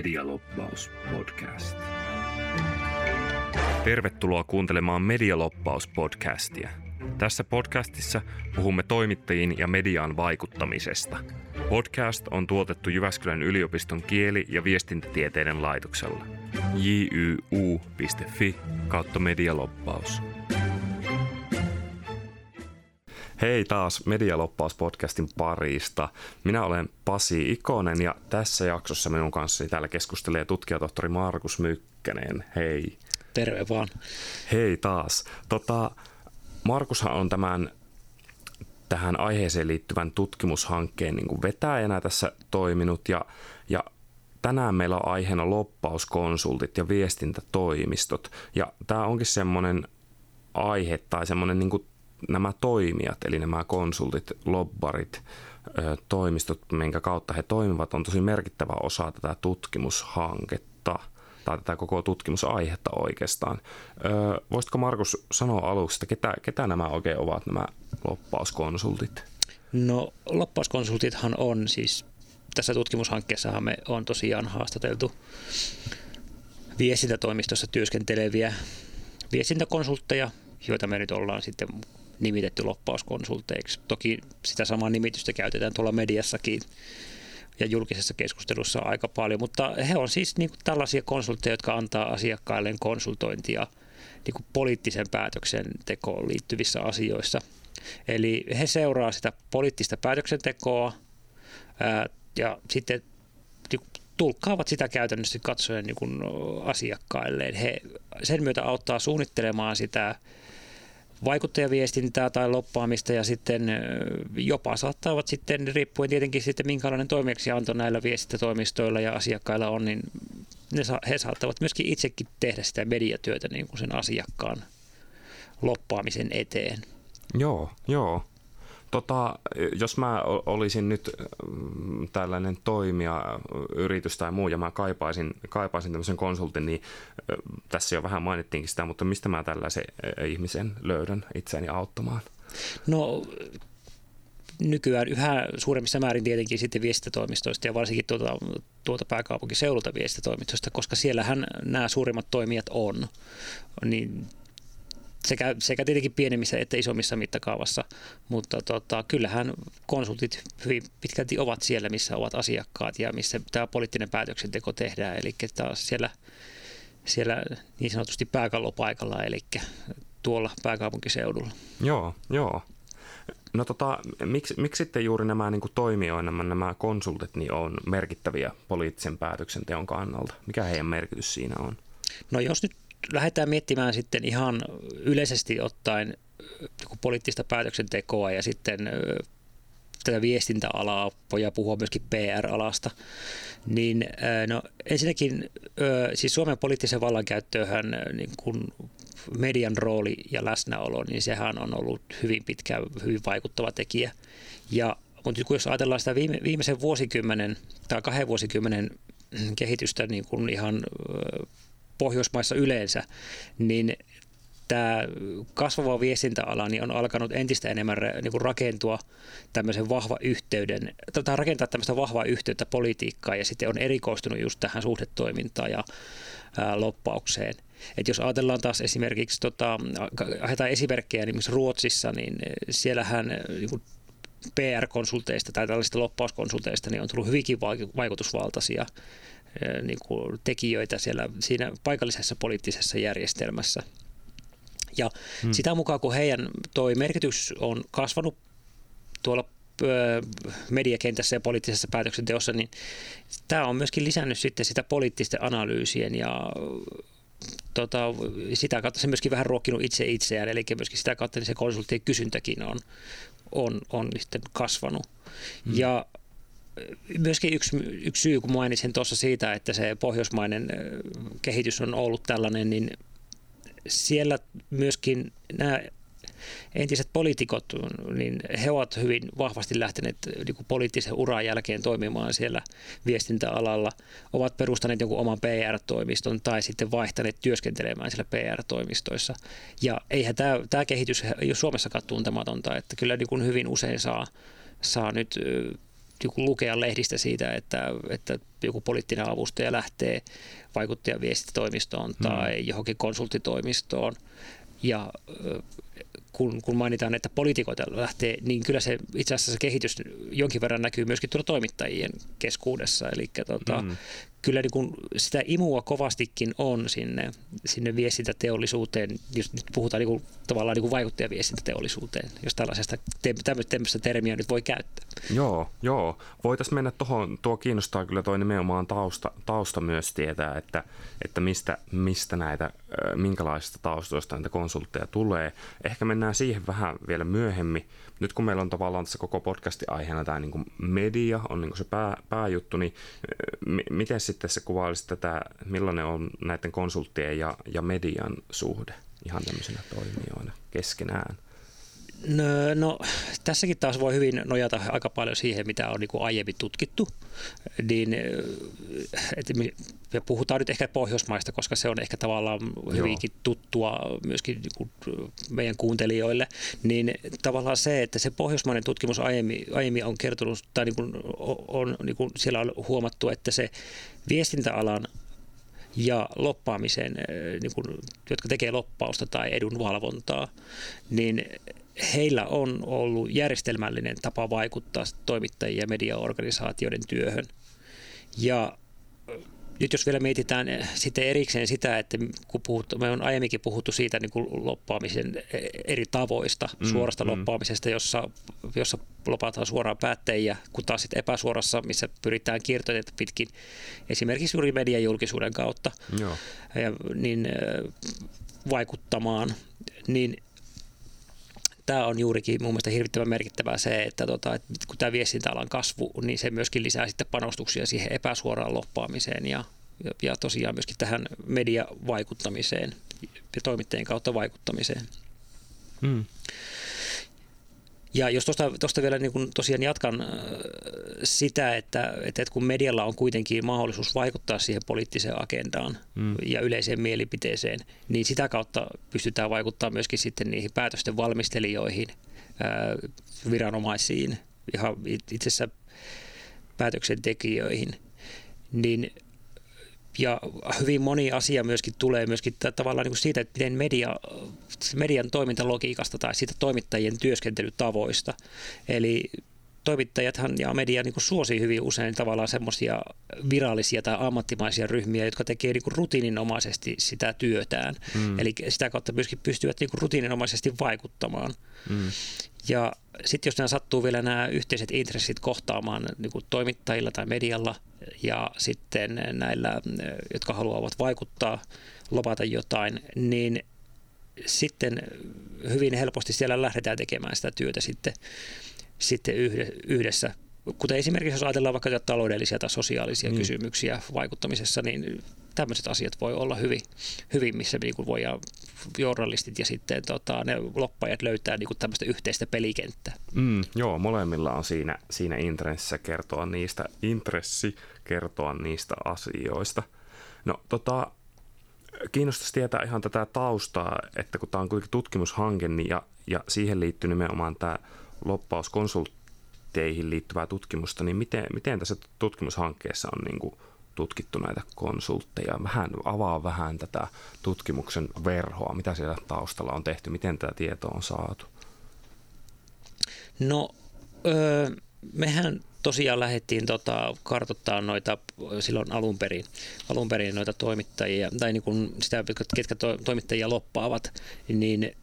Medialoppaus podcast. Tervetuloa kuuntelemaan Medialoppaus podcastia. Tässä podcastissa puhumme toimittajiin ja mediaan vaikuttamisesta. Podcast on tuotettu Jyväskylän yliopiston kieli- ja viestintätieteiden laitoksella. jyu.fi kautta medialoppaus. Hei taas Medialoppaus-podcastin parista. Minä olen Pasi Ikonen ja tässä jaksossa minun kanssani täällä keskustelee tutkijatohtori Markus Mykkänen. Hei. Terve vaan. Hei taas. Tota, Markushan on tämän tähän aiheeseen liittyvän tutkimushankkeen niin kuin vetäjänä tässä toiminut ja, ja tänään meillä on aiheena loppauskonsultit ja viestintätoimistot. Ja tämä onkin semmoinen aihe tai semmoinen niin kuin nämä toimijat, eli nämä konsultit, lobbarit, toimistot, minkä kautta he toimivat, on tosi merkittävä osa tätä tutkimushanketta tai tätä koko tutkimusaihetta oikeastaan. Voisitko Markus sanoa aluksi, että ketä, ketä nämä oikein ovat nämä loppauskonsultit? No loppauskonsultithan on siis, tässä tutkimushankkeessahan me on tosiaan haastateltu viestintätoimistossa työskenteleviä viestintäkonsultteja, joita me nyt ollaan sitten nimitetty loppauskonsulteiksi. Toki sitä samaa nimitystä käytetään tuolla mediassakin ja julkisessa keskustelussa aika paljon, mutta he on siis niin kuin tällaisia konsultteja, jotka antaa asiakkailleen konsultointia niin kuin poliittisen päätöksentekoon liittyvissä asioissa. Eli he seuraa sitä poliittista päätöksentekoa ää, ja sitten niin tulkkaavat sitä käytännössä katsoen niin kuin asiakkailleen. He sen myötä auttaa suunnittelemaan sitä vaikuttajaviestintää tai loppaamista ja sitten jopa saattavat sitten, riippuen tietenkin sitten minkälainen toimeksianto näillä viestintätoimistoilla ja asiakkailla on, niin ne, he saattavat myöskin itsekin tehdä sitä mediatyötä niin kuin sen asiakkaan loppaamisen eteen. Joo, joo. Tota, jos mä olisin nyt mm, tällainen toimija, yritys tai muu, ja mä kaipaisin, kaipaisin tämmöisen konsultin, niin tässä jo vähän mainittiinkin sitä, mutta mistä mä tällaisen ihmisen löydän itseäni auttamaan? No nykyään yhä suuremmissa määrin tietenkin sitten viestintätoimistoista ja varsinkin tuota, tuota pääkaupunkiseudulta viestintätoimistoista, koska siellähän nämä suurimmat toimijat on. Niin sekä, sekä tietenkin pienemmissä että isommissa mittakaavassa, mutta tota, kyllähän konsultit hyvin pitkälti ovat siellä, missä ovat asiakkaat ja missä tämä poliittinen päätöksenteko tehdään, eli taas siellä, siellä niin sanotusti pääkallopaikalla, eli tuolla pääkaupunkiseudulla. Joo, joo. No tota, miksi, miksi sitten juuri nämä niin kuin toimijoina, nämä konsultit, niin on merkittäviä poliittisen päätöksenteon kannalta? Mikä heidän merkitys siinä on? No jos nyt lähdetään miettimään sitten ihan yleisesti ottaen poliittista päätöksentekoa ja sitten tätä viestintäalaa, voidaan puhua myöskin PR-alasta, niin no, ensinnäkin siis Suomen poliittisen vallankäyttöön niin kun median rooli ja läsnäolo, niin sehän on ollut hyvin pitkä, hyvin vaikuttava tekijä. Ja, mutta jos ajatellaan sitä viime, viimeisen vuosikymmenen tai kahden vuosikymmenen kehitystä niin kuin ihan Pohjoismaissa yleensä, niin tämä kasvava viestintäala niin on alkanut entistä enemmän niin kuin rakentua tämmöisen vahva yhteyden, tai rakentaa tämmöistä vahvaa yhteyttä politiikkaan ja sitten on erikoistunut just tähän suhdetoimintaan ja ää, loppaukseen. Et jos ajatellaan taas esimerkiksi, tota, haetaan esimerkkejä esimerkiksi Ruotsissa, niin siellähän niin kuin PR-konsulteista tai tällaisista loppauskonsulteista niin on tullut hyvinkin vaikutusvaltaisia niin kuin tekijöitä siellä siinä paikallisessa poliittisessa järjestelmässä. Ja hmm. sitä mukaan, kun heidän toi merkitys on kasvanut tuolla mediakentässä ja poliittisessa päätöksenteossa, niin tämä on myöskin lisännyt sitten sitä poliittisten analyysien ja tota, sitä kautta se myöskin vähän ruokkinut itse itseään, eli myöskin sitä kautta niin se konsulttien kysyntäkin on, on, on sitten kasvanut. Hmm. Ja myöskin yksi, yksi syy, kun mainitsin tuossa siitä, että se pohjoismainen kehitys on ollut tällainen, niin siellä myöskin nämä entiset poliitikot, niin he ovat hyvin vahvasti lähteneet niin poliittisen uran jälkeen toimimaan siellä viestintäalalla, ovat perustaneet jonkun oman PR-toimiston tai sitten vaihtaneet työskentelemään siellä PR-toimistoissa. Ja eihän tämä, tämä kehitys ei ole Suomessakaan tuntematonta, että kyllä niin hyvin usein saa, saa nyt lukea lehdistä siitä, että, että joku poliittinen avustaja lähtee vaikuttajan viestitoimistoon hmm. tai johonkin konsulttitoimistoon ja kun, kun mainitaan, että poliitikoita lähtee, niin kyllä se itse asiassa se kehitys jonkin verran näkyy myöskin tuolla toimittajien keskuudessa. Eli tota, mm kyllä niin kuin sitä imua kovastikin on sinne, sinne viestintäteollisuuteen, jos nyt puhutaan niin kuin, tavallaan niin kuin vaikuttajaviestintäteollisuuteen, jos tällaisesta tämmöistä termiä nyt voi käyttää. Joo, joo. Voitaisiin mennä tuohon, tuo kiinnostaa kyllä tuo nimenomaan tausta, tausta myös tietää, että, että mistä, mistä näitä, minkälaisista taustoista näitä konsultteja tulee. Ehkä mennään siihen vähän vielä myöhemmin. Nyt kun meillä on tavallaan tässä koko podcastin aiheena tämä niin media, on niin se pää, pääjuttu, niin m- miten sitten se kuvailisi tätä, millainen on näiden konsulttien ja, ja median suhde ihan tämmöisenä toimijoina keskenään? No, no, tässäkin taas voi hyvin nojata aika paljon siihen, mitä on niin kuin aiemmin tutkittu. Niin, että me puhutaan nyt ehkä Pohjoismaista, koska se on ehkä tavallaan hyvinkin tuttua myöskin niin kuin meidän kuuntelijoille. Niin tavallaan se, että se pohjoismainen tutkimus aiemmin, aiemmin on kertonut, tai niin kuin on, niin kuin siellä on huomattu, että se viestintäalan ja loppaamisen, niin kuin, jotka tekee loppausta tai edunvalvontaa, niin heillä on ollut järjestelmällinen tapa vaikuttaa toimittajien ja mediaorganisaatioiden työhön. Ja nyt jos vielä mietitään sitten erikseen sitä, että kun puhut, me on aiemminkin puhuttu siitä niin kuin loppaamisen eri tavoista, mm, suorasta mm. loppaamisesta, jossa, jossa lopataan suoraan päättäjiä, kun taas sitten epäsuorassa, missä pyritään kiertoteita pitkin, esimerkiksi juuri median julkisuuden kautta, Joo. Ja, niin, vaikuttamaan, niin tämä on juurikin mun mielestä hirvittävän merkittävää se, että, tota, että kun tämä viestintäalan kasvu, niin se myöskin lisää sitten panostuksia siihen epäsuoraan loppaamiseen ja, ja, ja tosiaan myöskin tähän mediavaikuttamiseen ja toimittajien kautta vaikuttamiseen. Hmm. Ja jos tuosta vielä niin kun tosiaan jatkan äh, sitä, että, että kun medialla on kuitenkin mahdollisuus vaikuttaa siihen poliittiseen agendaan mm. ja yleiseen mielipiteeseen, niin sitä kautta pystytään vaikuttamaan myöskin sitten niihin päätösten valmistelijoihin, äh, viranomaisiin, ihan itse asiassa päätöksentekijöihin, niin ja hyvin moni asia myöskin tulee myöskin tavallaan niin kuin siitä, että miten media, median toimintalogiikasta tai siitä toimittajien työskentelytavoista. Eli toimittajathan ja media niin suosii hyvin usein tavallaan semmoisia virallisia tai ammattimaisia ryhmiä, jotka tekee niin rutiininomaisesti sitä työtään. Mm. Eli sitä kautta myöskin pystyvät niin rutiininomaisesti vaikuttamaan. Mm. Ja sitten jos nämä sattuu vielä nämä yhteiset intressit kohtaamaan niin kuin toimittajilla tai medialla ja sitten näillä, jotka haluavat vaikuttaa, lopata jotain, niin sitten hyvin helposti siellä lähdetään tekemään sitä työtä sitten, sitten yhdessä. Kuten esimerkiksi jos ajatellaan vaikka taloudellisia tai sosiaalisia mm. kysymyksiä vaikuttamisessa, niin tämmöiset asiat voi olla hyvin, hyvin missä niin kuin voi journalistit ja sitten tota, ne loppajat löytää niin kuin tämmöistä yhteistä pelikenttää. Mm, joo, molemmilla on siinä, siinä intressissä kertoa niistä, intressi kertoa niistä asioista. No tota, kiinnostaisi tietää ihan tätä taustaa, että kun tämä on kuitenkin tutkimushanke niin ja, ja siihen liittyy nimenomaan tämä loppauskonsultteihin liittyvää tutkimusta, niin miten, miten tässä tutkimushankkeessa on niin kuin tutkittu näitä konsultteja. Vähän avaa vähän tätä tutkimuksen verhoa, mitä siellä taustalla on tehty, miten tämä tieto on saatu. No, öö, mehän tosiaan lähdettiin tota, kartoittaa noita silloin alun perin, alun perin noita toimittajia, tai niin kuin sitä, ketkä to, toimittajia loppaavat, niin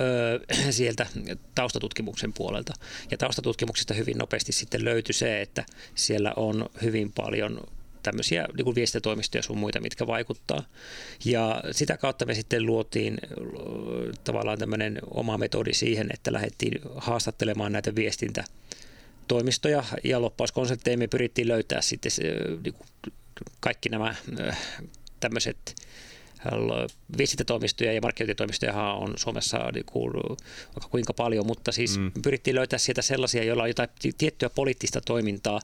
sieltä taustatutkimuksen puolelta. Ja taustatutkimuksista hyvin nopeasti sitten löytyi se, että siellä on hyvin paljon tämmöisiä niin kuin viestintätoimistoja sun muita, mitkä vaikuttaa. Ja sitä kautta me sitten luotiin tavallaan tämmöinen oma metodi siihen, että lähdettiin haastattelemaan näitä viestintä toimistoja ja loppauskonsepteja me pyrittiin löytää sitten niin kuin kaikki nämä tämmöiset viestintätoimistoja ja markkinointitoimistoja on Suomessa niin kuin, vaikka kuinka paljon, mutta siis mm. pyrittiin löytää sieltä sellaisia, joilla on jotain tiettyä poliittista toimintaa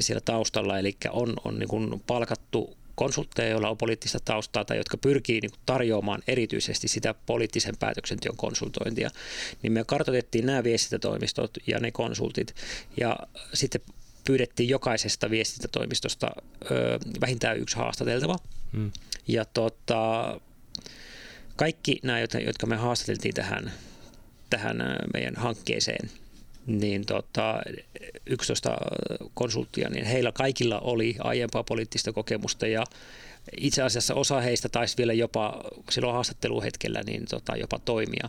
siellä taustalla, eli on, on niin kuin palkattu konsultteja, joilla on poliittista taustaa tai jotka pyrkii niin tarjoamaan erityisesti sitä poliittisen päätöksenteon konsultointia, niin me kartoitettiin nämä viestintätoimistot ja ne konsultit. Ja sitten pyydettiin jokaisesta viestintätoimistosta ö, vähintään yksi haastateltava. Hmm. Ja tota, kaikki nämä, jotka me haastateltiin tähän, tähän meidän hankkeeseen, niin tota, 11 konsulttia, niin heillä kaikilla oli aiempaa poliittista kokemusta ja itse asiassa osa heistä taisi vielä jopa silloin haastatteluhetkellä niin tota, jopa toimia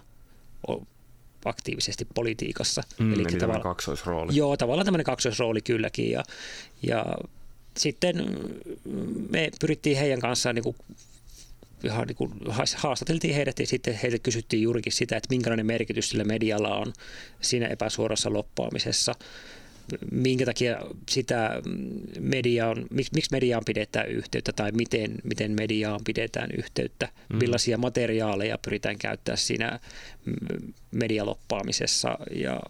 aktiivisesti politiikassa. Mm, eli, eli tavalla, kaksoisrooli. Joo, tavallaan tämmöinen kaksoisrooli kylläkin. Ja, ja sitten me pyrittiin heidän kanssaan niin kuin ihan niin kuin haastateltiin heidät ja sitten heiltä kysyttiin juurikin sitä, että minkälainen merkitys sillä medialla on siinä epäsuorassa loppaamisessa. Minkä takia sitä media on, miksi mediaan pidetään yhteyttä tai miten, miten mediaan pidetään yhteyttä, mm. millaisia materiaaleja pyritään käyttää siinä medialoppaamisessa ja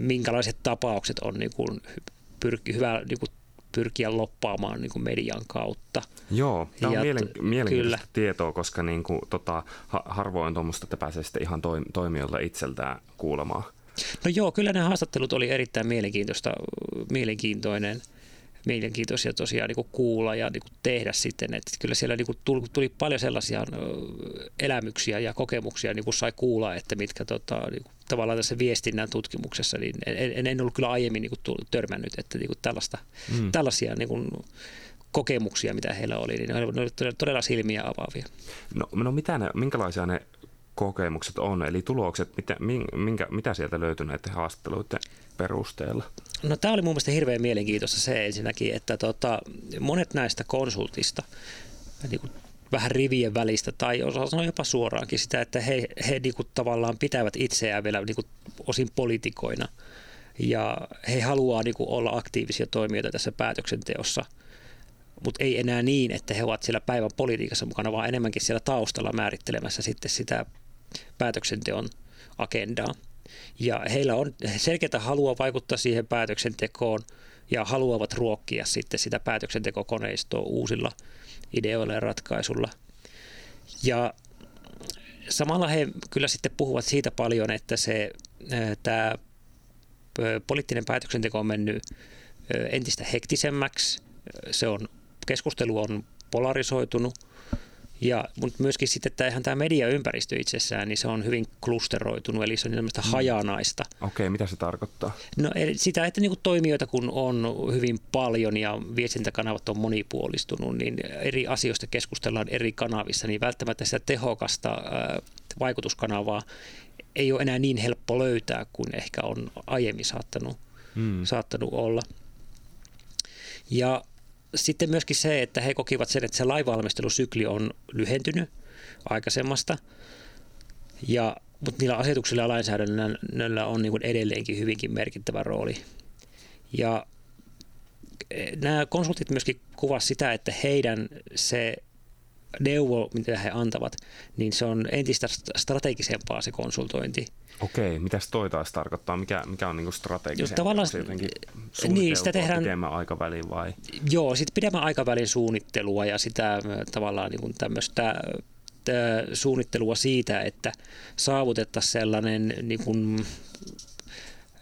minkälaiset tapaukset on niin kuin pyrki, hyvä niin kuin pyrkiä loppaamaan niin kuin median kautta. Joo, tämä on ja mielen, mielenkiintoista kyllä. tietoa, koska niin kuin, tota, harvoin tuommoista, että pääsee sitten ihan toimijoilta itseltään kuulemaan. No joo, kyllä ne haastattelut oli erittäin mielenkiintoista, mielenkiintoinen mielenkiintoisia tosiaan niin kuin kuulla ja niin kuin tehdä sitten. Että kyllä siellä niin kuin tuli, tuli paljon sellaisia elämyksiä ja kokemuksia, niin kuin sai kuulla, että mitkä tota, niin kuin tavallaan tässä viestinnän tutkimuksessa, niin en, en ollut kyllä aiemmin niin kuin törmännyt, että niin kuin tällaista, mm. tällaisia niin kuin kokemuksia, mitä heillä oli, niin ne olivat todella silmiä avaavia. No, no mitä ne, minkälaisia ne kokemukset on, eli tulokset, mitä, minkä, mitä sieltä löytyy näiden haastatteluiden perusteella? No tämä oli mun mielestä hirveän mielenkiintoista se ensinnäkin, että tota, monet näistä konsultista niin kuin vähän rivien välistä tai osa sanoa jopa suoraankin sitä, että he, he niin kuin tavallaan pitävät itseään vielä niin kuin osin politikoina ja he haluaa niin kuin olla aktiivisia toimijoita tässä päätöksenteossa, mutta ei enää niin, että he ovat siellä päivän politiikassa mukana, vaan enemmänkin siellä taustalla määrittelemässä sitten sitä päätöksenteon agendaa. Ja heillä on selkeää halua vaikuttaa siihen päätöksentekoon ja haluavat ruokkia sitten sitä päätöksentekokoneistoa uusilla ideoilla ja ratkaisulla. Ja samalla he kyllä sitten puhuvat siitä paljon, että se tämä poliittinen päätöksenteko on mennyt entistä hektisemmäksi. Se on, keskustelu on polarisoitunut ja, mutta myöskin sitten että ihan tämä mediaympäristö itsessään, niin se on hyvin klusteroitunut, eli se on tämmöistä mm. hajanaista. Okei, okay, mitä se tarkoittaa? No sitä, että niin kuin toimijoita kun on hyvin paljon ja viestintäkanavat on monipuolistunut, niin eri asioista keskustellaan eri kanavissa, niin välttämättä sitä tehokasta äh, vaikutuskanavaa ei ole enää niin helppo löytää kuin ehkä on aiemmin saattanut, mm. saattanut olla. Ja sitten myöskin se, että he kokivat sen, että se lainvalmistelusykli on lyhentynyt aikaisemmasta, ja, mutta niillä asetuksilla ja lainsäädännöllä on niin edelleenkin hyvinkin merkittävä rooli. Ja e, nämä konsultit myöskin kuvasivat sitä, että heidän se neuvo, mitä he antavat, niin se on entistä strategisempaa se konsultointi. Okei, mitä toi taas tarkoittaa? Mikä, mikä on niinku strategisesti? Tavallaan, se jotenkin niin, sitä tehdään, pidemmän aikavälin vai? Joo, sitten pidemmän aikavälin suunnittelua ja sitä tavallaan niin tämmöistä suunnittelua siitä, että saavutettaisiin sellainen niin kuin,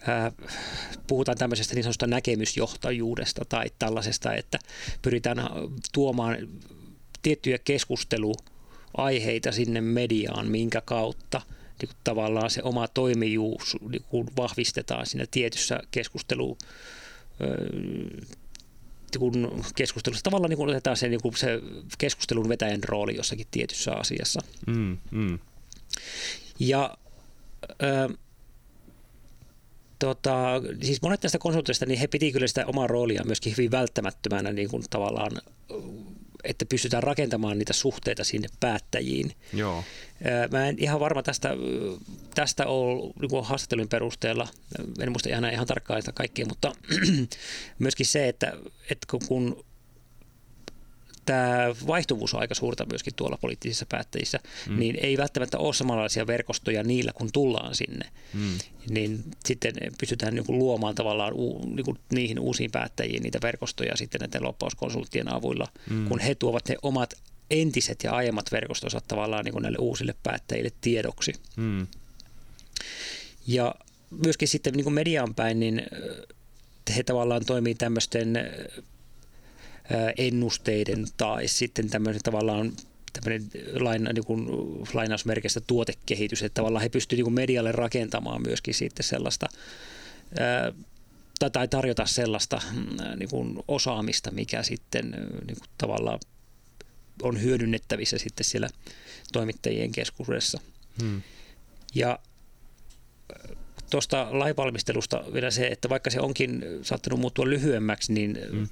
äh, puhutaan tämmöisestä niin sanotusta näkemysjohtajuudesta tai tällaisesta, että pyritään tuomaan tiettyjä keskusteluaiheita sinne mediaan, minkä kautta – niin kuin tavallaan se oma toimijuus niin kuin vahvistetaan siinä tietyssä keskustelu, niin kuin keskustelussa. Tavallaan niin kuin otetaan se, niin kuin se keskustelun vetäjän rooli jossakin tietyssä asiassa. Mm, mm. Ja ö, tota, siis monet tästä konsultista, niin he piti kyllä sitä omaa roolia myöskin hyvin välttämättömänä niin kuin tavallaan että pystytään rakentamaan niitä suhteita sinne päättäjiin. Joo. Mä en ihan varma tästä, tästä ole niin haastattelun perusteella, en muista ihan, ihan tarkkaan sitä kaikkea, mutta myöskin se, että, että kun tämä vaihtuvuus on aika suurta myöskin tuolla poliittisissa päättäjissä, mm. niin ei välttämättä ole samanlaisia verkostoja niillä, kun tullaan sinne. Mm. Niin sitten pystytään niin kuin luomaan tavallaan u, niin kuin niihin uusiin päättäjiin niitä verkostoja sitten näiden loppauskonsulttien avuilla, mm. kun he tuovat ne omat entiset ja aiemmat verkostonsa tavallaan niin kuin näille uusille päättäjille tiedoksi. Mm. Ja myöskin sitten niin kuin median päin, niin he tavallaan toimii tämmöisten ennusteiden tai sitten tämmöinen tavallaan tämmöinen laina, niin kuin lainausmerkeistä tuotekehitys, että tavallaan he pystyvät niin medialle rakentamaan myöskin sitten sellaista tai tarjota sellaista mm, niin kuin osaamista, mikä sitten niin kuin tavallaan on hyödynnettävissä sitten siellä toimittajien keskuudessa. Hmm. Ja tuosta lainvalmistelusta vielä se, että vaikka se onkin saattanut muuttua lyhyemmäksi, niin hmm.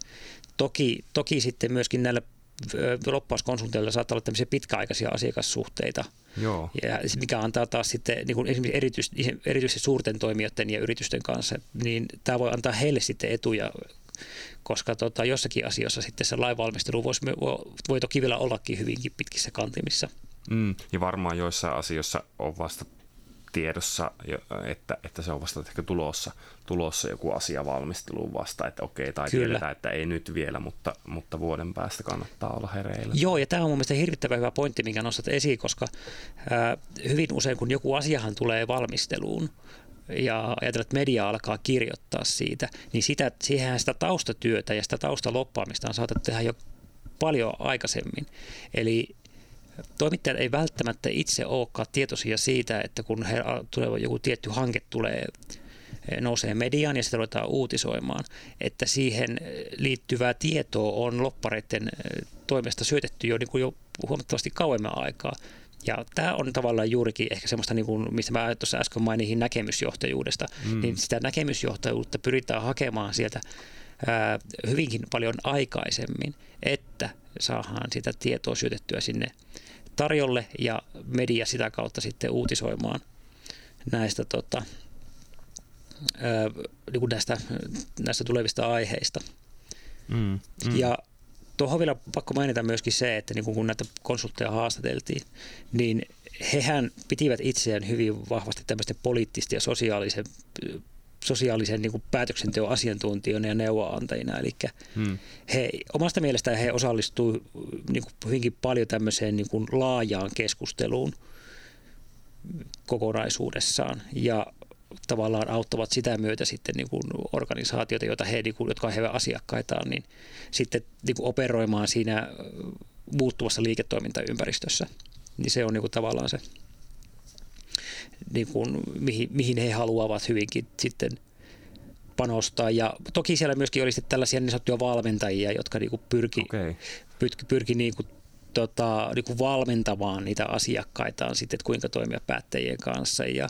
Toki, toki sitten myöskin näillä loppauskonsulteilla saattaa olla tämmöisiä pitkäaikaisia asiakassuhteita, Joo. Ja mikä antaa taas sitten niin kuin esimerkiksi erityisesti, erityisesti suurten toimijoiden ja yritysten kanssa, niin tämä voi antaa heille sitten etuja, koska tota, jossakin asioissa sitten se lainvalmistelu voisi, voi, voi toki vielä ollakin hyvinkin pitkissä kantimissa. Mm, ja varmaan joissain asioissa on vasta tiedossa, että, että se on vasta ehkä tulossa, tulossa joku asia valmisteluun vasta, että okei, tai Kyllä. tiedetään, että ei nyt vielä, mutta, mutta vuoden päästä kannattaa olla hereillä. Joo, ja tämä on mun mielestä hirvittävän hyvä pointti, minkä nostat esiin, koska ää, hyvin usein, kun joku asiahan tulee valmisteluun, ja ajatellaan, että media alkaa kirjoittaa siitä, niin sitä, siihen sitä taustatyötä ja sitä taustaloppaamista on saatettu tehdä jo paljon aikaisemmin. Eli toimittajat ei välttämättä itse olekaan tietoisia siitä, että kun he tulee, joku tietty hanke tulee eh, nousee mediaan ja sitä ruvetaan uutisoimaan, että siihen liittyvää tietoa on loppareiden eh, toimesta syötetty jo, niin kuin jo huomattavasti kauemman aikaa. Ja tämä on tavallaan juurikin ehkä semmoista, niin kuin, mistä mä tuossa äsken mainihin näkemysjohtajuudesta, mm. niin sitä näkemysjohtajuutta pyritään hakemaan sieltä ää, hyvinkin paljon aikaisemmin, että saadaan sitä tietoa syötettyä sinne tarjolle ja media sitä kautta sitten uutisoimaan näistä, tota, ää, niin näistä, näistä tulevista aiheista. Mm, mm. Ja tuohon vielä pakko mainita myöskin se, että niin kun näitä konsultteja haastateltiin, niin hehän pitivät itseään hyvin vahvasti tämmöisten poliittisten ja sosiaalisen sosiaalisen niin kuin päätöksenteon asiantuntijoina ja neuvoantajina. Eli hmm. he, omasta mielestään he osallistuivat niin kuin hyvinkin paljon tämmöiseen niin kuin laajaan keskusteluun kokonaisuudessaan ja tavallaan auttavat sitä myötä sitten niin kuin organisaatioita, joita he, niin kuin, jotka ovat heidän asiakkaitaan, niin sitten niin kuin operoimaan siinä muuttuvassa liiketoimintaympäristössä. Niin se on niin kuin tavallaan se niin kuin, mihin, mihin he haluavat hyvinkin sitten panostaa. Ja toki siellä myöskin oli sitten tällaisia niin sanottuja valmentajia, jotka niin kuin pyrki, okay. pyrki, pyrki niin kuin, tota, niin kuin valmentamaan niitä asiakkaitaan sitten, että kuinka toimia päättäjien kanssa. Ja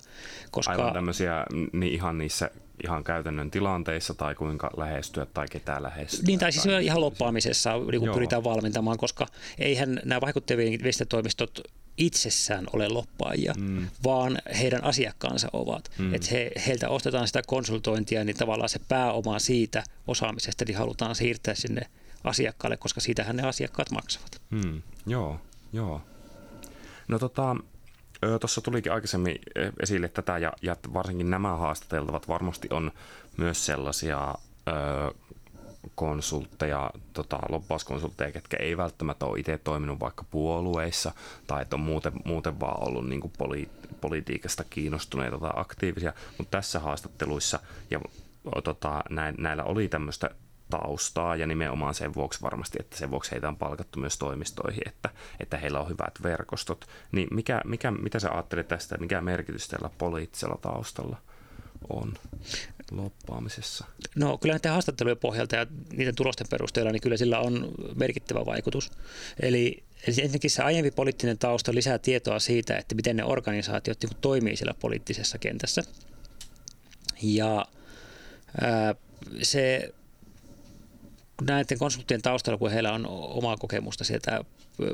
koska, Aivan tämmöisiä niin ihan niissä ihan käytännön tilanteissa tai kuinka lähestyä tai ketään lähestyä. Niin, tai siis tai ihan loppaamisessa niin kuin pyritään valmentamaan, koska eihän nämä vaikuttavien viestintätoimistot itsessään ole loppaajia, mm. vaan heidän asiakkaansa ovat. Mm. Että he, heiltä ostetaan sitä konsultointia, niin tavallaan se pääoma siitä osaamisesta niin halutaan siirtää sinne asiakkaalle, koska siitähän ne asiakkaat maksavat. Mm. Joo, joo. No tota, tuossa tulikin aikaisemmin esille tätä, ja, ja varsinkin nämä haastateltavat varmasti on myös sellaisia ö, konsultteja, tota, lobbauskonsultteja, ketkä ei välttämättä ole itse toiminut vaikka puolueissa tai että on muuten, muuten vaan ollut niin poli, politiikasta kiinnostuneita tai aktiivisia, mutta tässä haastatteluissa ja tota, näillä oli tämmöistä taustaa ja nimenomaan sen vuoksi varmasti, että sen vuoksi heitä on palkattu myös toimistoihin, että, että heillä on hyvät verkostot. Niin mikä, mikä, mitä sä ajattelet tästä, mikä merkitys tällä poliittisella taustalla on? loppaamisessa? No kyllä näiden haastattelujen pohjalta ja niiden tulosten perusteella, niin kyllä sillä on merkittävä vaikutus. Eli ensinnäkin se aiempi poliittinen tausta lisää tietoa siitä, että miten ne organisaatiot niin toimii siellä poliittisessa kentässä. Ja ää, se näiden konsulttien taustalla, kun heillä on omaa kokemusta sieltä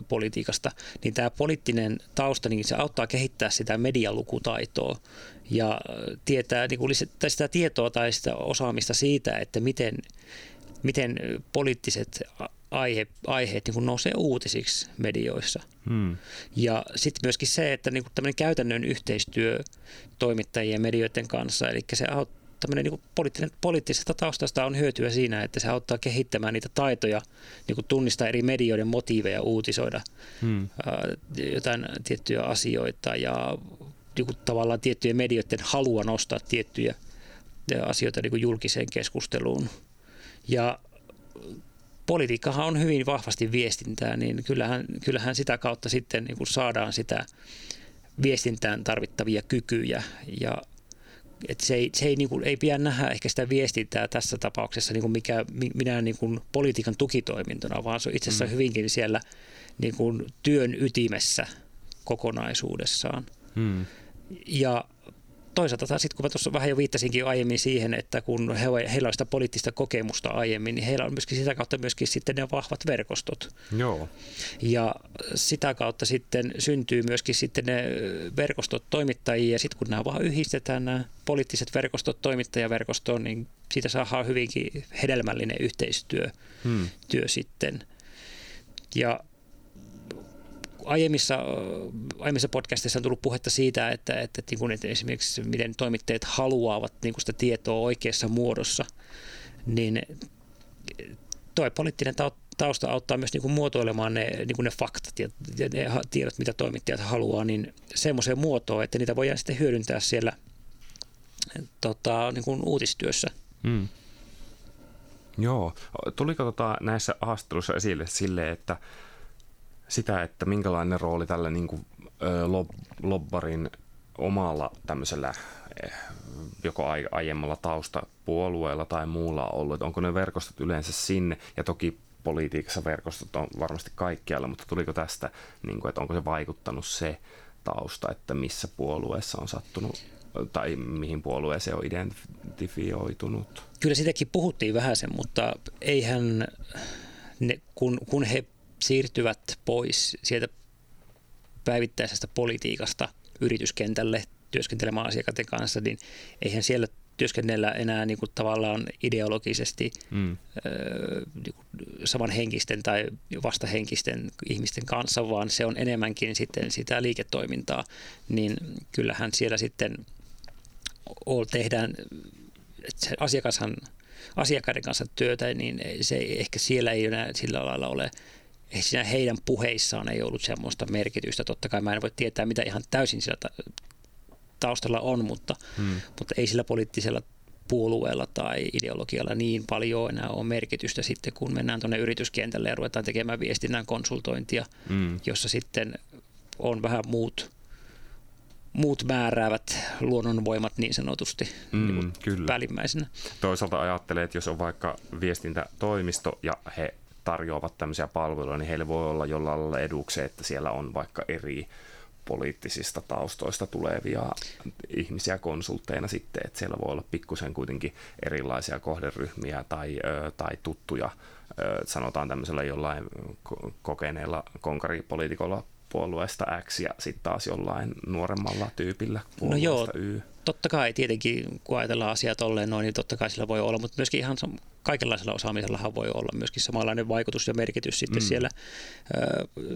politiikasta, niin tämä poliittinen tausta, niin se auttaa kehittää sitä medialukutaitoa ja tietää niin kuin sitä tietoa tai sitä osaamista siitä, että miten, miten poliittiset aihe, aiheet niin nousee uutisiksi medioissa. Hmm. Ja sitten myöskin se, että niin kuin tämmöinen käytännön yhteistyö toimittajien ja medioiden kanssa, eli se tämmöinen niin poliittinen, poliittisesta taustasta on hyötyä siinä, että se auttaa kehittämään niitä taitoja, niin kuin tunnistaa eri medioiden motiiveja, uutisoida hmm. jotain tiettyjä asioita ja niin kuin tavallaan tiettyjen medioiden halua nostaa tiettyjä asioita niin kuin julkiseen keskusteluun. Ja politiikkahan on hyvin vahvasti viestintää, niin kyllähän, kyllähän sitä kautta sitten niin kuin saadaan sitä viestintään tarvittavia kykyjä ja että se ei, se ei, niin kuin, ei pidä nähdä ehkä sitä viestintää tässä tapauksessa niin kuin mikä, minä niin kuin politiikan tukitoimintona, vaan se on itse asiassa mm. hyvinkin siellä niin kuin työn ytimessä kokonaisuudessaan. Mm. Ja toisaalta sitten, kun mä tuossa vähän jo viittasinkin jo aiemmin siihen, että kun he, heillä on sitä poliittista kokemusta aiemmin, niin heillä on myöskin sitä kautta myöskin sitten ne vahvat verkostot. Joo. Ja sitä kautta sitten syntyy myöskin sitten ne verkostot toimittajia, ja sitten kun nämä vaan yhdistetään nämä poliittiset verkostot toimittajaverkostoon, niin siitä saadaan hyvinkin hedelmällinen yhteistyö hmm. työ sitten. Ja aiemmissa, aiemmissa podcasteissa on tullut puhetta siitä, että, että, että, niin että esimerkiksi miten toimittajat haluavat niin sitä tietoa oikeassa muodossa, niin tuo poliittinen tausta auttaa myös niin kuin muotoilemaan ne, niin kuin ne faktat ja ne tiedot, mitä toimittajat haluaa, niin semmoiseen muotoon, että niitä voidaan sitten hyödyntää siellä tota, niin kuin uutistyössä. Hmm. Joo. Tuliko tota näissä haastatteluissa esille sille, että sitä, että minkälainen rooli tällä niin kuin, lob, lobbarin omalla tämmöisellä eh, joko aiemmalla taustapuolueella tai muulla ollut, että onko ne verkostot yleensä sinne, ja toki politiikassa verkostot on varmasti kaikkialla, mutta tuliko tästä, niin kuin, että onko se vaikuttanut se tausta, että missä puolueessa on sattunut tai mihin puolueeseen on identifioitunut? Kyllä sitäkin puhuttiin vähän sen, mutta eihän ne, kun, kun he siirtyvät pois sieltä päivittäisestä politiikasta yrityskentälle työskentelemään asiakkaiden kanssa, niin eihän siellä työskennellä enää niin kuin tavallaan ideologisesti mm. niin kuin samanhenkisten tai vastahenkisten ihmisten kanssa, vaan se on enemmänkin sitten sitä liiketoimintaa, niin kyllähän siellä sitten tehdään, se asiakashan, asiakkaiden kanssa työtä, niin se ehkä siellä ei enää sillä lailla ole siinä heidän puheissaan ei ollut semmoista merkitystä. Totta kai mä en voi tietää, mitä ihan täysin sillä taustalla on, mutta, hmm. mutta ei sillä poliittisella puolueella tai ideologialla niin paljon enää ole merkitystä sitten, kun mennään tuonne yrityskentälle ja ruvetaan tekemään viestinnän konsultointia, hmm. jossa sitten on vähän muut, muut määräävät luonnonvoimat niin sanotusti mm, niin kyllä. päällimmäisenä. Toisaalta ajattelee, että jos on vaikka viestintätoimisto ja he tarjoavat tämmöisiä palveluja, niin heille voi olla jollain lailla eduksi, että siellä on vaikka eri poliittisista taustoista tulevia ihmisiä konsultteina sitten, että siellä voi olla pikkusen kuitenkin erilaisia kohderyhmiä tai, tai tuttuja, sanotaan tämmöisellä jollain kokeneella konkaripoliitikolla puolueesta X ja sitten taas jollain nuoremmalla tyypillä puolueesta no joo, Y. Totta kai tietenkin, kun ajatellaan asiat tolleen noin, niin totta kai sillä voi olla, mutta myöskin ihan kaikenlaisella osaamisellahan voi olla myöskin samanlainen vaikutus ja merkitys sitten mm. siellä,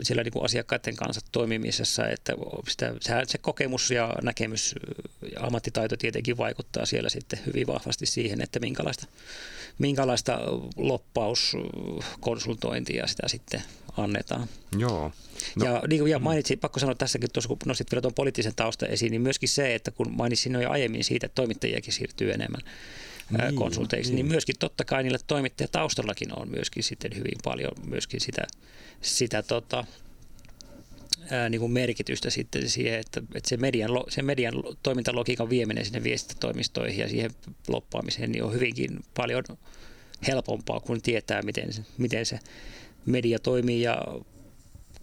siellä niin kuin asiakkaiden kanssa toimimisessa, että sitä, se kokemus ja näkemys ja ammattitaito tietenkin vaikuttaa siellä sitten hyvin vahvasti siihen, että minkälaista, minkälaista loppauskonsultointia sitä sitten annetaan. Joo. No, ja, niin kuin, ja mm. mainitsin, pakko sanoa tässäkin, tuossa kun nostit vielä tuon poliittisen taustan esiin, niin myöskin se, että kun mainitsin jo aiemmin siitä, että toimittajiakin siirtyy enemmän niin, konsulteiksi, niin. niin myöskin totta kai niillä toimittajataustallakin on myöskin sitten hyvin paljon myöskin sitä, sitä tota, ää, niin kuin merkitystä sitten siihen, että, että se, median, se median toimintalogiikan vieminen sinne viestintätoimistoihin ja siihen loppaamiseen niin on hyvinkin paljon helpompaa, kun tietää, miten, miten se media toimii ja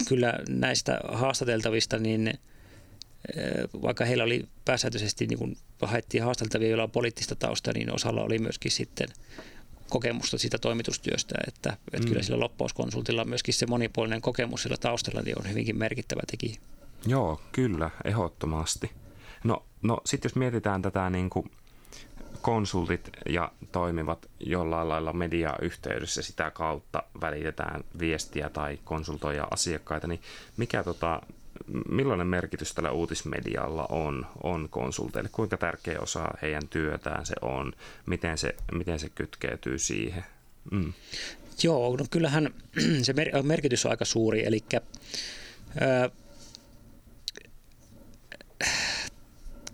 kyllä näistä haastateltavista, niin vaikka heillä oli pääsääntöisesti, niin kun haettiin haasteltavia, joilla on poliittista taustaa, niin osalla oli myöskin sitten kokemusta siitä toimitustyöstä, että, että mm. kyllä sillä loppauskonsultilla myöskin se monipuolinen kokemus sillä taustalla niin on hyvinkin merkittävä tekijä. Joo, kyllä, ehdottomasti. No, no sitten jos mietitään tätä niin kuin konsultit ja toimivat jollain lailla mediayhteydessä sitä kautta välitetään viestiä tai konsultoja asiakkaita, niin mikä tota, millainen merkitys tällä uutismedialla on, on konsulteille? Kuinka tärkeä osa heidän työtään se on? Miten se, miten se kytkeytyy siihen? Mm. Joo, no kyllähän se merkitys on aika suuri, eli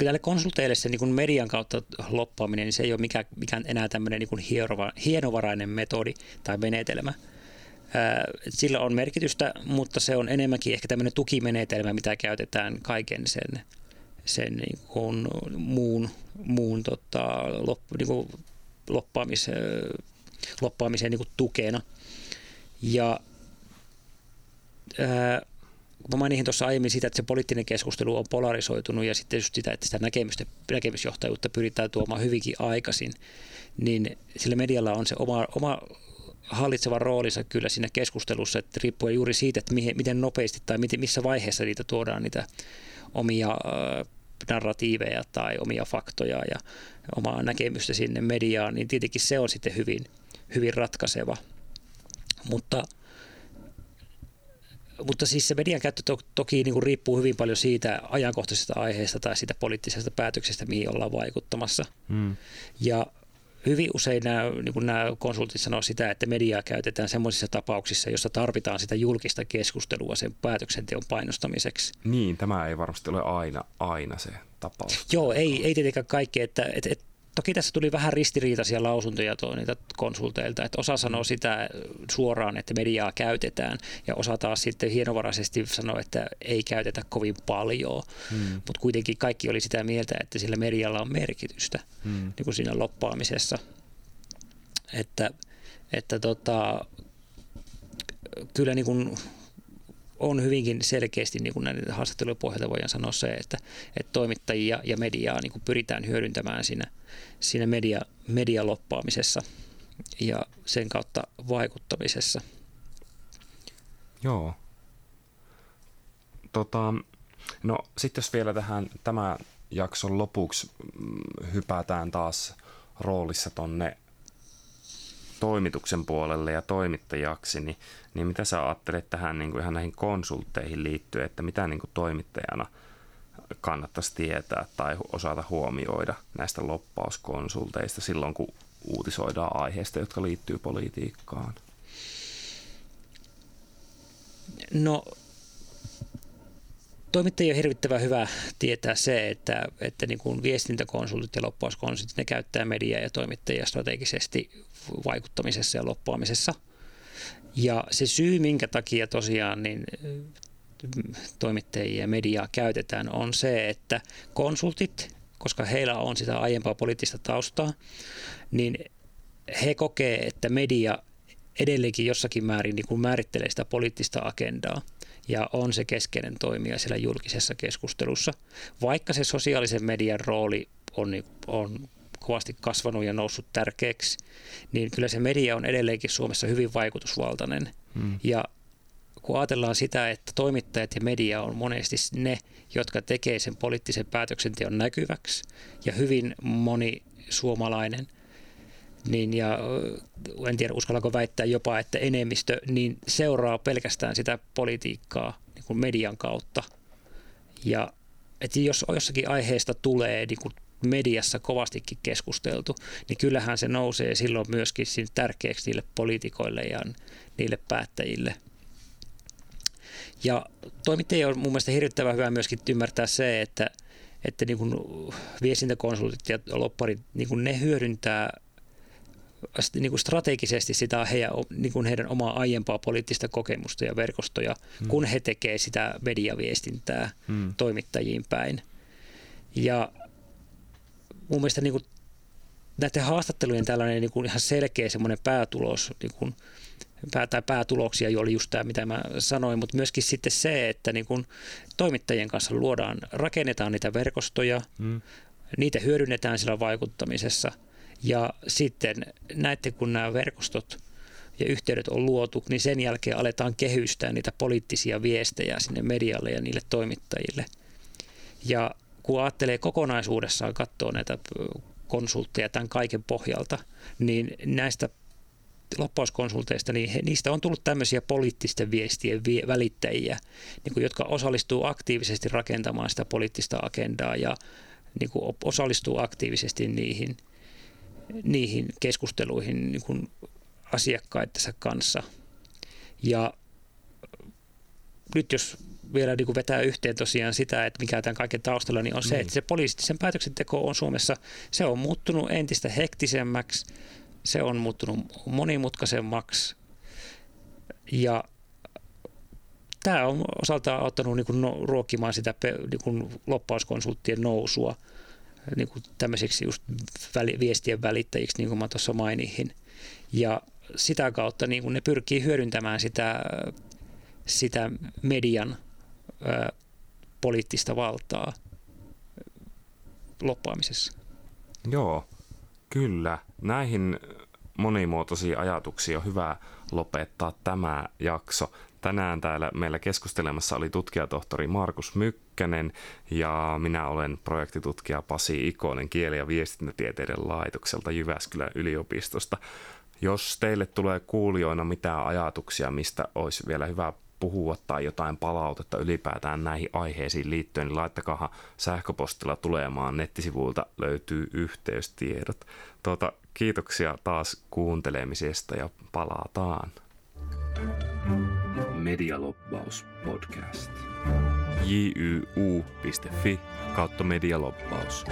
näille konsulteille se niin median kautta loppaaminen, niin se ei ole mikään, mikään enää tämmöinen niin hienovarainen metodi tai menetelmä. Sillä on merkitystä, mutta se on enemmänkin ehkä tämmöinen tukimenetelmä, mitä käytetään kaiken sen, sen niin kuin muun, muun tota, lop, niin kuin loppaamis, loppaamiseen niin kuin tukena. Ja ää, mä mainihin tuossa aiemmin sitä, että se poliittinen keskustelu on polarisoitunut ja sitten just sitä, että sitä näkemystä, näkemysjohtajuutta pyritään tuomaan hyvinkin aikaisin, niin sillä medialla on se oma, oma hallitseva roolinsa kyllä siinä keskustelussa, että riippuen juuri siitä, että mihin, miten nopeasti tai miten, missä vaiheessa niitä tuodaan niitä omia äh, narratiiveja tai omia faktoja ja omaa näkemystä sinne mediaan, niin tietenkin se on sitten hyvin, hyvin ratkaiseva. Mutta mutta siis se median käyttö to, toki niin kuin riippuu hyvin paljon siitä ajankohtaisesta aiheesta tai siitä poliittisesta päätöksestä, mihin ollaan vaikuttamassa. Hmm. Ja hyvin usein nämä, niin kuin nämä konsultit sanoo sitä, että mediaa käytetään sellaisissa tapauksissa, jossa tarvitaan sitä julkista keskustelua sen päätöksenteon painostamiseksi. Niin, tämä ei varmasti ole aina, aina se tapaus. Joo, ei, ei tietenkään kaikki, että, että, että Toki tässä tuli vähän ristiriitaisia lausuntoja tuo, niitä konsulteilta, että osa sanoo sitä suoraan, että mediaa käytetään ja osa taas sitten hienovaraisesti sanoo, että ei käytetä kovin paljon, hmm. mutta kuitenkin kaikki oli sitä mieltä, että sillä medialla on merkitystä hmm. niin kuin siinä loppaamisessa. Että, että tota, kyllä niin kuin on hyvinkin selkeästi niin kuin näiden haastattelujen pohjalta voidaan sanoa se, että, että toimittajia ja mediaa niin kuin pyritään hyödyntämään siinä, siinä media, medialoppaamisessa ja sen kautta vaikuttamisessa. Joo. Tota, no sitten jos vielä tähän tämän jakson lopuksi mm, hypätään taas roolissa tonne toimituksen puolelle ja toimittajaksi, niin, niin mitä sä ajattelet tähän niin kuin ihan näihin konsultteihin liittyen, että mitä niin kuin toimittajana kannattaisi tietää tai osata huomioida näistä loppauskonsulteista silloin, kun uutisoidaan aiheista, jotka liittyy politiikkaan? No toimittajien on hirvittävän hyvä tietää se, että, että niin kuin viestintäkonsultit ja loppuuskonsultit, ne käyttää mediaa ja toimittajia strategisesti vaikuttamisessa ja loppuamisessa. Ja se syy, minkä takia tosiaan niin toimittajia ja mediaa käytetään, on se, että konsultit, koska heillä on sitä aiempaa poliittista taustaa, niin he kokee, että media edelleenkin jossakin määrin niin kuin määrittelee sitä poliittista agendaa ja on se keskeinen toimija siellä julkisessa keskustelussa. Vaikka se sosiaalisen median rooli on, on kovasti kasvanut ja noussut tärkeäksi, niin kyllä se media on edelleenkin Suomessa hyvin vaikutusvaltainen. Hmm. Ja kun ajatellaan sitä, että toimittajat ja media on monesti ne, jotka tekee sen poliittisen päätöksenteon näkyväksi, ja hyvin moni suomalainen, niin ja en tiedä uskallako väittää jopa, että enemmistö, niin seuraa pelkästään sitä politiikkaa niin kuin median kautta. Ja että jos jossakin aiheesta tulee niin kuin mediassa kovastikin keskusteltu, niin kyllähän se nousee silloin myöskin tärkeäksi niille poliitikoille ja niille päättäjille. Ja toimittajien on mun mielestä hirvittävän hyvä myöskin ymmärtää se, että, että niin kuin viestintäkonsultit ja lopparit, niin kuin ne hyödyntää niin kuin strategisesti sitä heidän, niin kuin heidän omaa aiempaa poliittista kokemusta ja verkostoja, hmm. kun he tekevät sitä mediaviestintää hmm. toimittajiin päin. Ja mun mielestä niin kuin näiden haastattelujen tällainen niin kuin ihan selkeä semmoinen päätulos, niin kuin, pää, tai päätuloksia jo oli just tämä, mitä mä sanoin, mutta myöskin sitten se, että niin kuin toimittajien kanssa luodaan, rakennetaan niitä verkostoja, mm. niitä hyödynnetään sillä vaikuttamisessa ja sitten näette, kun nämä verkostot ja yhteydet on luotu, niin sen jälkeen aletaan kehystää niitä poliittisia viestejä sinne medialle ja niille toimittajille. Ja kun ajattelee kokonaisuudessaan, katsoo näitä konsultteja tämän kaiken pohjalta, niin näistä loppauskonsulteista, niin he, niistä on tullut tämmöisiä poliittisten viestien vie, välittäjiä, niin kuin, jotka osallistuu aktiivisesti rakentamaan sitä poliittista agendaa ja niin kuin osallistuu aktiivisesti niihin, niihin keskusteluihin niin kuin asiakkaittensa kanssa. Ja nyt jos vielä niin kuin vetää yhteen tosiaan sitä, että mikä tämän kaiken taustalla, niin on se, mm. että se poliittisen päätöksenteko on Suomessa, se on muuttunut entistä hektisemmäksi, se on muuttunut monimutkaisemmaksi ja tämä on osaltaan auttanut niin kuin no, ruokkimaan sitä niin kuin loppauskonsulttien nousua niin kuin tämmöisiksi just väli, viestien välittäjiksi, niin kuin mä tuossa mainihin. Ja sitä kautta niin kuin ne pyrkii hyödyntämään sitä, sitä median ää, poliittista valtaa loppaamisessa. Joo, kyllä. Näihin monimuotoisiin ajatuksiin on hyvä lopettaa tämä jakso. Tänään täällä meillä keskustelemassa oli tutkijatohtori Markus Mykkänen ja minä olen projektitutkija Pasi Ikonen kieli- ja viestintätieteiden laitokselta Jyväskylän yliopistosta. Jos teille tulee kuulijoina mitään ajatuksia, mistä olisi vielä hyvä puhua tai jotain palautetta ylipäätään näihin aiheisiin liittyen, niin laittakaa sähköpostilla tulemaan. Nettisivuilta löytyy yhteystiedot. Tuota, kiitoksia taas kuuntelemisesta ja palataan. Medialobbaus podcast. jyu.fi kautta medialobbaus.